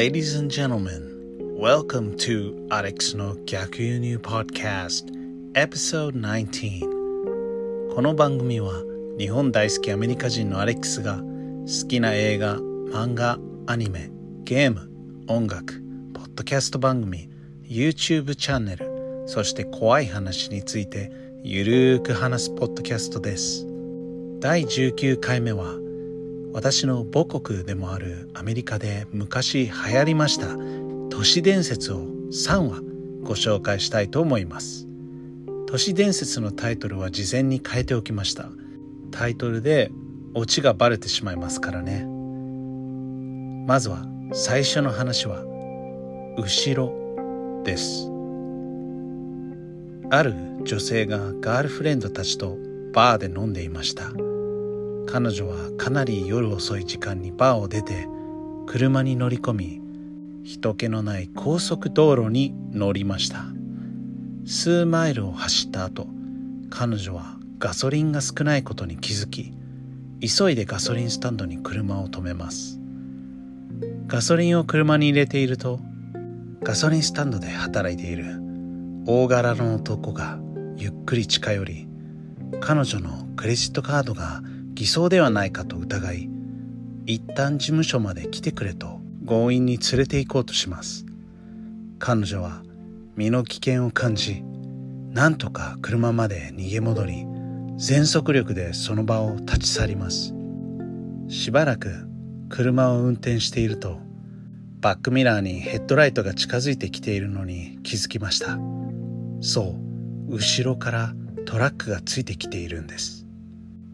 Ladies and gentlemen, welcome to Alex の逆輸入 Podcast Episode 19この番組は日本大好きアメリカ人のアレックスが好きな映画、漫画、アニメ、ゲーム、音楽、ポッドキャスト番組、YouTube チャンネル、そして怖い話についてゆるーく話すポッドキャストです。第19回目は私の母国でもあるアメリカで昔流行りました都市伝説を3話ご紹介したいと思います。都市伝説のタイトルは事前に変えておきました。タイトルでオチがバレてしまいますからね。まずは最初の話は後ろです。ある女性がガールフレンドたちとバーで飲んでいました。彼女はかなり夜遅い時間にバーを出て車に乗り込み人気のない高速道路に乗りました。数マイルを走った後彼女はガソリンが少ないことに気づき急いでガソリンスタンドに車を止めます。ガソリンを車に入れているとガソリンスタンドで働いている大柄の男がゆっくり近寄り彼女のクレジットカードが偽装ではないかと疑い一旦事務所まで来てくれと強引に連れて行こうとします。彼女は身の危険を感じなんとか車まで逃げ戻り全速力でその場を立ち去ります。しばらく車を運転しているとバックミラーにヘッドライトが近づいてきているのに気づきました。そう後ろからトラックがついてきているんです。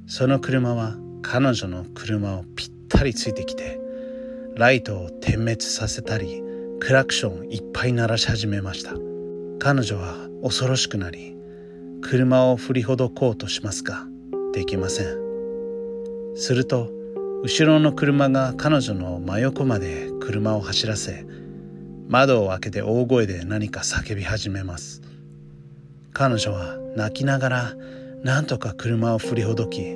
その車は彼女の車をぴったりついてきてライトを点滅させたりクラクションいっぱい鳴らし始めました。彼女は恐ろしくなり車を振りほどこうとしますができません。すると後ろの車が彼女の真横まで車を走らせ窓を開けて大声で何か叫び始めます。彼女は泣きながらなんとか車を振りほどき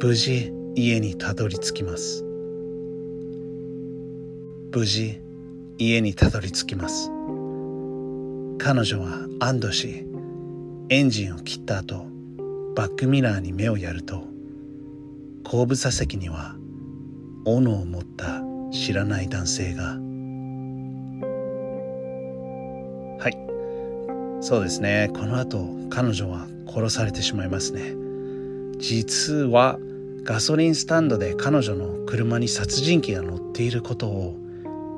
無事家にたどり着きます。無事家にたどり着きます。彼女は安堵しエンジンを切った後バックミラーに目をやると後部座席には斧を持った知らない男性が。はい。そうですね。この後彼女は殺されてしまいますね。実はガソリンスタンドで彼女の車に殺人鬼が乗っていることを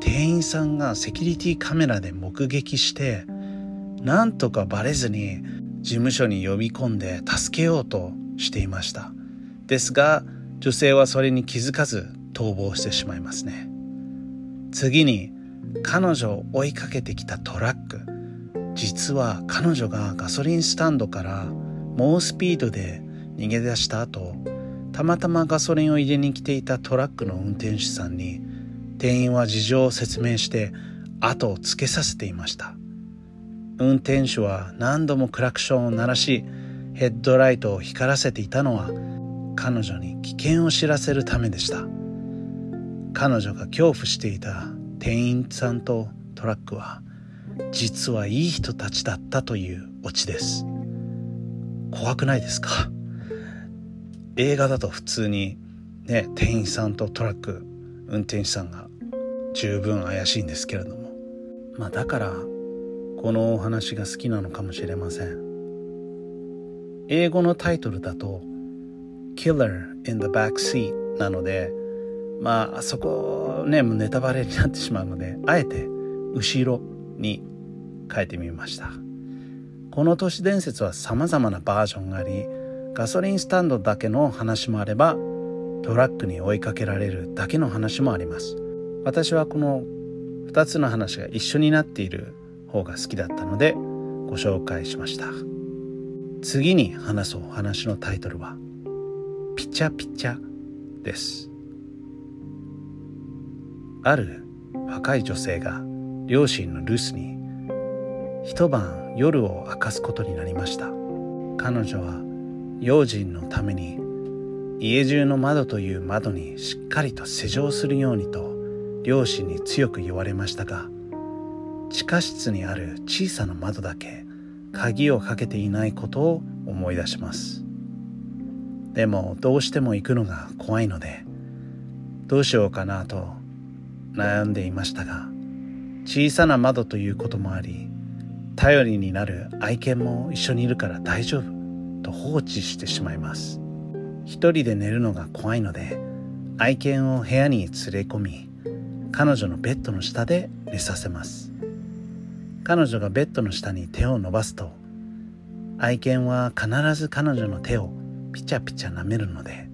店員さんがセキュリティカメラで目撃してなんとかバレずに事務所に呼び込んで助けようとしていました。ですが女性はそれに気づかず逃亡してしまいますね。次に彼女を追いかけてきたトラック。実は彼女がガソリンスタンドから猛スピードで逃げ出した後たまたまガソリンを入れに来ていたトラックの運転手さんに店員は事情を説明して後をつけさせていました。運転手は何度もクラクションを鳴らしヘッドライトを光らせていたのは彼女に危険を知らせるためでした。彼女が恐怖していた店員さんとトラックは実はいい人たちだったというオチです。怖くないですか？映画だと普通にね店員さんとトラック運転手さんが十分怪しいんですけれども。まあだからこのお話が好きなのかもしれません。英語のタイトルだと「Killer in the Backseat」なのでまあそこねネタバレになってしまうのであえて後ろに変えてみました。この都市伝説は様々なバージョンがありガソリンスタンドだけの話もあればトラックに追いかけられるだけの話もあります。私はこの2つの話が一緒になっている方が好きだったのでご紹介しました。次に話そう話のタイトルはピチャピチャです。ある若い女性が両親の留守に一晩夜を明かすことになりました。彼女は用心のために家中の窓という窓にしっかりと施錠するようにと両親に強く言われましたが地下室にある小さな窓だけ鍵をかけていないことを思い出します。でもどうしても行くのが怖いのでどうしようかなと悩んでいましたが小さな窓ということもあり頼りになる愛犬も一緒にいるから大丈夫と放置してしまいます。一人で寝るのが怖いので愛犬を部屋に連れ込み彼女のベッドの下で寝させます。彼女がベッドの下に手を伸ばすと愛犬は必ず彼女の手をピチャピチャ舐めるので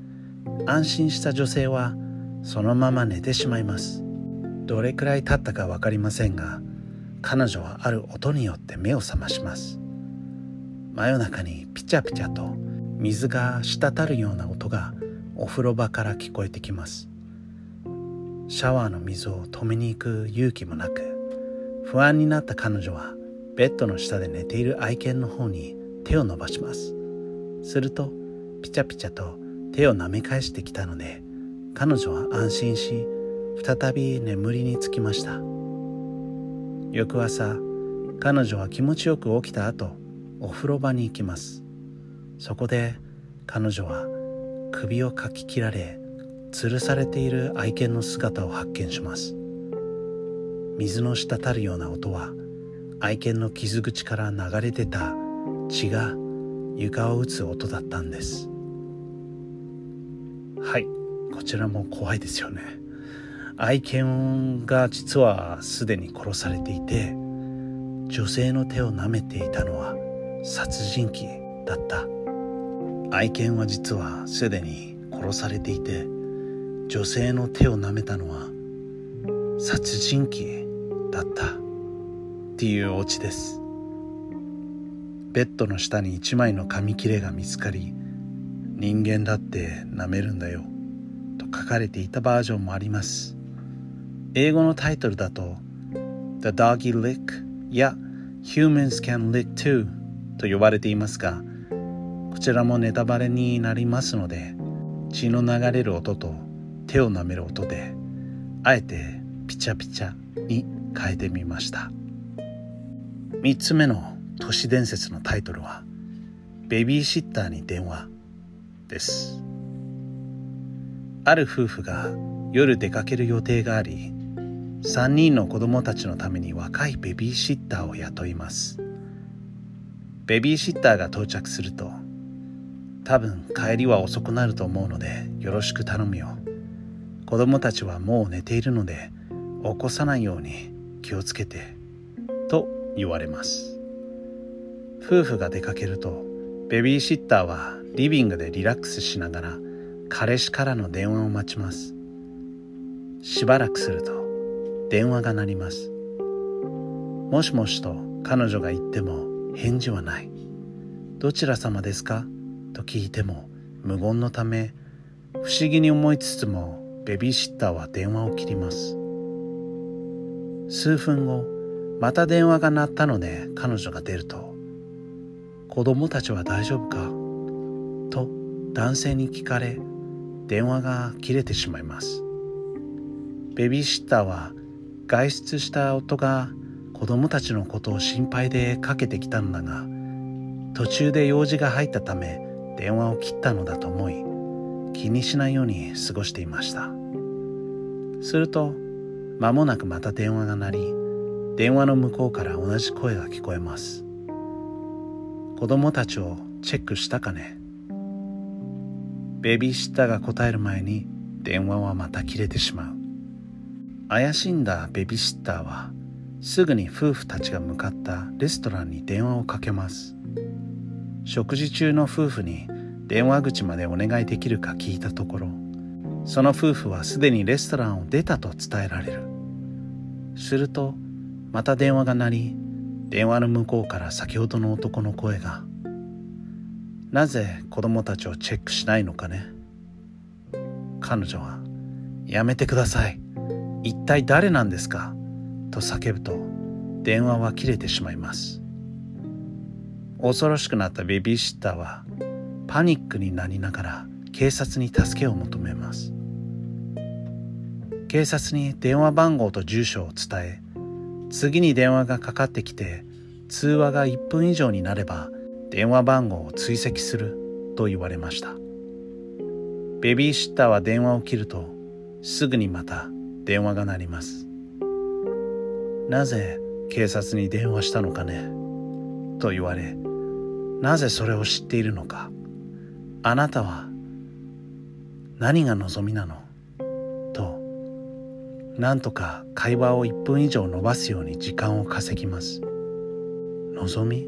安心した女性はそのまま寝てしまいます。どれくらい経ったか分かりませんが彼女はある音によって目を覚まします。真夜中にピチャピチャと水が滴るような音がお風呂場から聞こえてきます。シャワーの水を止めに行く勇気もなく不安になった彼女はベッドの下で寝ている愛犬の方に手を伸ばします。するとピチャピチャと手を舐め返してきたので彼女は安心し再び眠りにつきました。翌朝彼女は気持ちよく起きた後お風呂場に行きます。そこで彼女は首をかき切られ吊るされている愛犬の姿を発見します。水の滴るような音は愛犬の傷口から流れ出た血が床を打つ音だったんです。はいこちらも怖いですよね。愛犬が実はすでに殺されていて女性の手を舐めていたのは殺人鬼だった。愛犬は実はすでに殺されていて女性の手を舐めたのは殺人鬼だった。っていうオチです。ベッドの下に一枚の紙切れが見つかり人間だって舐めるんだよと書かれていたバージョンもあります。英語のタイトルだと The Doggy Lick や Humans Can Lick Too と呼ばれていますがこちらもネタバレになりますので血の流れる音と手を舐める音であえてピチャピチャに変えてみました。3つ目の都市伝説のタイトルは「ベビーシッターに電話」です。ある夫婦が夜出かける予定があり3人の子供たちのために若いベビーシッターを雇います。ベビーシッターが到着すると多分帰りは遅くなると思うのでよろしく頼むよ。子供たちはもう寝ているので起こさないように気をつけてと言われます。夫婦が出かけるとベビーシッターはリビングでリラックスしながら彼氏からの電話を待ちます。しばらくすると電話が鳴ります。もしもしと彼女が言っても返事はない。どちら様ですか？と聞いても無言のため不思議に思いつつもベビーシッターは電話を切ります。数分後また電話が鳴ったので彼女が出ると「子供たちは大丈夫か?」と男性に聞かれ電話が切れてしまいます。ベビーシッターは外出した夫が子供たちのことを心配でかけてきたのだが途中で用事が入ったため電話を切ったのだと思い気にしないように過ごしていました。すると間もなくまた電話が鳴り電話の向こうから同じ声が聞こえます。子供たちをチェックしたかね。ベビーシッターが答える前に電話はまた切れてしまう。怪しんだベビーシッターはすぐに夫婦たちが向かったレストランに電話をかけます。食事中の夫婦に電話口までお願いできるか聞いたところその夫婦はすでにレストランを出たと伝えられる。するとまた電話が鳴り電話の向こうから先ほどの男の声が「なぜ子供たちをチェックしないのかね?」彼女は「やめてください。一体誰なんですか?」と叫ぶと電話は切れてしまいます。恐ろしくなったベビーシッターはパニックになりながら警察に助けを求めます。警察に電話番号と住所を伝え次に電話がかかってきて通話が1分以上になれば電話番号を追跡すると言われました。ベビーシッターは電話を切るとすぐにまた電話が鳴ります。なぜ警察に電話したのかね？と言われなぜそれを知っているのか？あなたは何が望みなの？となんとか会話を1分以上伸ばすように時間を稼ぎます。望み？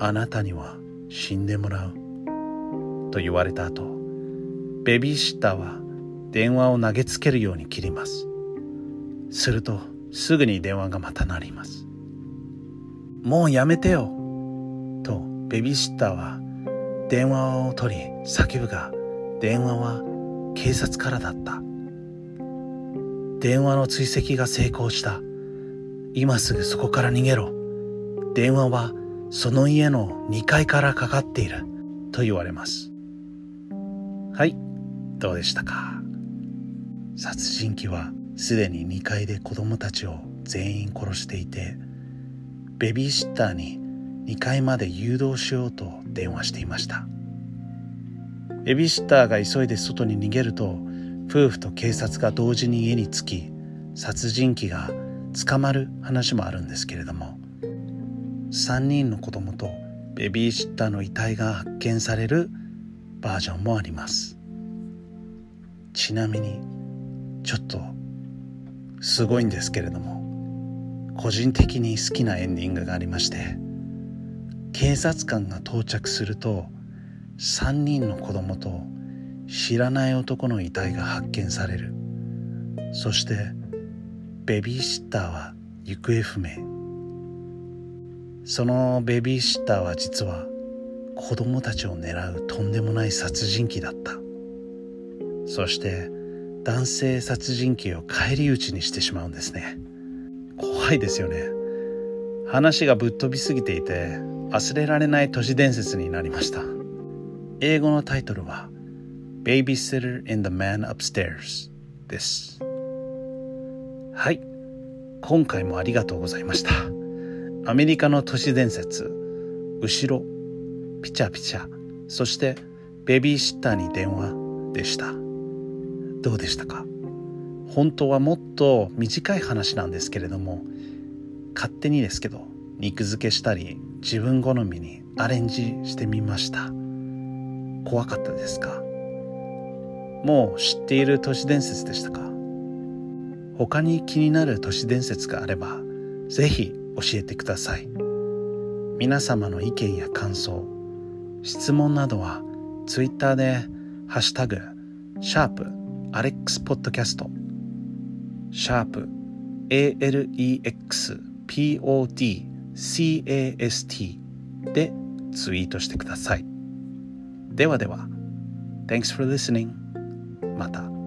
あなたには死んでもらう。と言われた後ベビーシッターは電話を投げつけるように切ります。するとすぐに電話がまた鳴ります。もうやめてよ。とベビーシッターは電話を取り叫ぶが電話は警察からだった。電話の追跡が成功した。今すぐそこから逃げろ。電話はその家の2階からかかっている。と言われます。はいどうでしたか？殺人鬼はすでに2階で子供たちを全員殺していてベビーシッターに2階まで誘導しようと電話していました。ベビーシッターが急いで外に逃げると夫婦と警察が同時に家に着き殺人鬼が捕まる話もあるんですけれども3人の子供とベビーシッターの遺体が発見されるバージョンもあります。ちなみにちょっとすごいんですけれども個人的に好きなエンディングがありまして警察官が到着すると3人の子供と知らない男の遺体が発見される。そしてベビーシッターは行方不明。そのベビーシッターは実は子供たちを狙うとんでもない殺人鬼だった。そして男性殺人鬼を返り討ちにしてしまうんですね。怖いですよね。話がぶっ飛びすぎていて忘れられない都市伝説になりました。英語のタイトルは Babysitter in the Man Upstairs です。はい。今回もありがとうございました。アメリカの都市伝説後ろピチャピチャそしてベビーシッターに電話でした。どうでしたか？本当はもっと短い話なんですけれども勝手にですけど肉付けしたり自分好みにアレンジしてみました。怖かったですか？もう知っている都市伝説でしたか？他に気になる都市伝説があればぜひ教えてください。皆様の意見や感想質問などは Twitter で「ハッシュタグシャープアレックスポッドキャストシャープ ALEXPODCAST でツイートしてください。ではでは、Thanks for listening. また。